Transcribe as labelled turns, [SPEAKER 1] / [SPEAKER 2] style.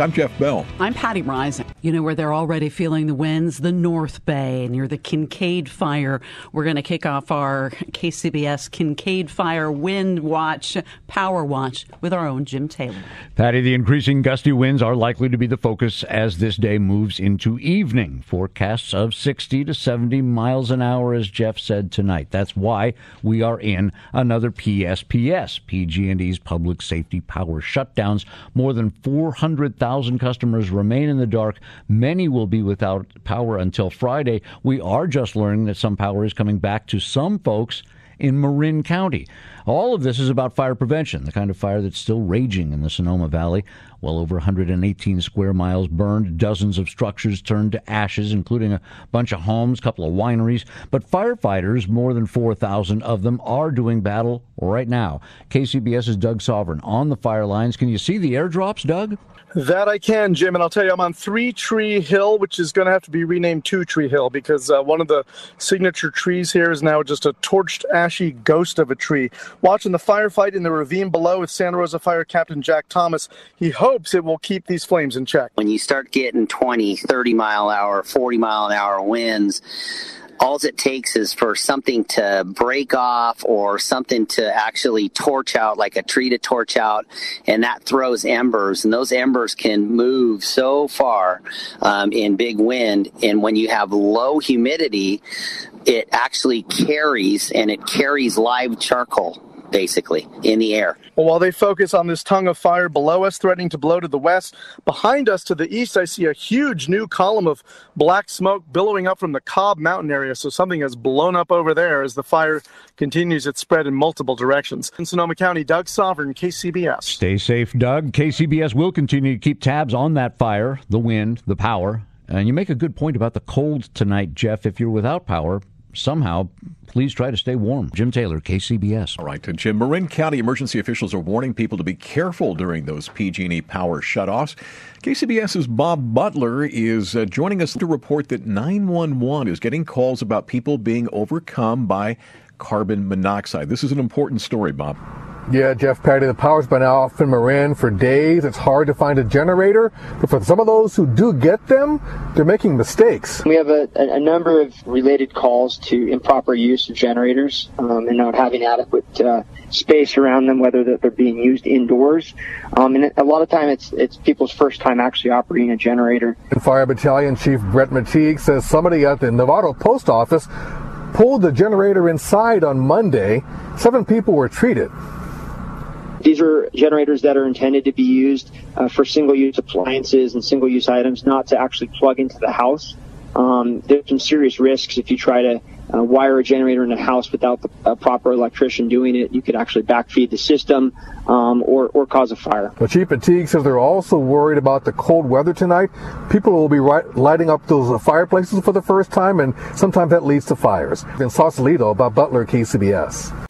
[SPEAKER 1] I'm Jeff Bell.
[SPEAKER 2] I'm Patti Reising. You know where they're already feeling the winds? The North Bay near the Kincade Fire. We're going to kick off our KCBS Kincade Fire Wind Watch, Power Watch with our own Jim Taylor.
[SPEAKER 3] Patty, the increasing gusty winds are likely to be the focus as this day moves into evening. Forecasts of 60 to 70 miles an hour, as Jeff said tonight. That's why we are in another PSPS, PG&E's public safety power shutdowns. More than 400,000 1,000 customers remain in the dark. Many will be without power until Friday. We are just learning that some power is coming back to some folks in Marin County. All of this is about fire prevention, the kind of fire that's still raging in the Sonoma Valley. Well over 118 square miles burned, dozens of structures turned to ashes, including a bunch of homes, a couple of wineries. But firefighters, more than 4,000 of them, are doing battle right now. KCBS's Doug Sovern on the fire lines. Can you see the airdrops, Doug?
[SPEAKER 4] That I can, Jim, and I'll tell you, I'm on Three Tree Hill, which is going to have to be renamed Two Tree Hill because uh, one of the signature trees here is now just a torched, ashy ghost of a tree. Watching the firefight in the ravine below with Santa Rosa Fire Captain Jack Thomas, he hopes it will keep these flames in check.
[SPEAKER 5] When you start getting 20, 30 mile an hour, 40 mile an hour winds, all it takes is for something to break off or something to actually torch out, like a tree to torch out, and that throws embers. And those embers can move so far um, in big wind. And when you have low humidity, it actually carries and it carries live charcoal basically in the air.
[SPEAKER 4] Well, while they focus on this tongue of fire below us, threatening to blow to the west, behind us to the east, I see a huge new column of black smoke billowing up from the Cobb Mountain area. So something has blown up over there as the fire continues its spread in multiple directions. In Sonoma County, Doug Sovern, KCBS.
[SPEAKER 3] Stay safe, Doug. KCBS will continue to keep tabs on that fire, the wind, the power. And you make a good point about the cold tonight, Jeff. If you're without power, somehow, please try to stay warm. Jim Taylor, KCBS.
[SPEAKER 1] All right, Jim. Marin County emergency officials are warning people to be careful during those PG&E power shutoffs. KCBS's Bob Butler is uh, joining us to report that 911 is getting calls about people being overcome by carbon monoxide. This is an important story, Bob.
[SPEAKER 6] Yeah, Jeff Patti, the power's been off in Marin for days. It's hard to find a generator. But for some of those who do get them, they're making mistakes.
[SPEAKER 7] We have a, a number of related calls to improper use of generators um, and not having adequate uh, space around them, whether that they're being used indoors. Um, and a lot of time it's, it's people's first time actually operating a generator.
[SPEAKER 6] And Fire Battalion Chief Brett Mateague says somebody at the Novato Post Office pulled the generator inside on Monday. Seven people were treated.
[SPEAKER 7] These are generators that are intended to be used uh, for single-use appliances and single-use items, not to actually plug into the house. Um, there's some serious risks if you try to uh, wire a generator in a house without the proper electrician doing it. You could actually backfeed the system um, or, or cause a fire.
[SPEAKER 6] But Chief Fatigue says they're also worried about the cold weather tonight. People will be right, lighting up those uh, fireplaces for the first time, and sometimes that leads to fires. In Sausalito, Bob Butler, KCBS.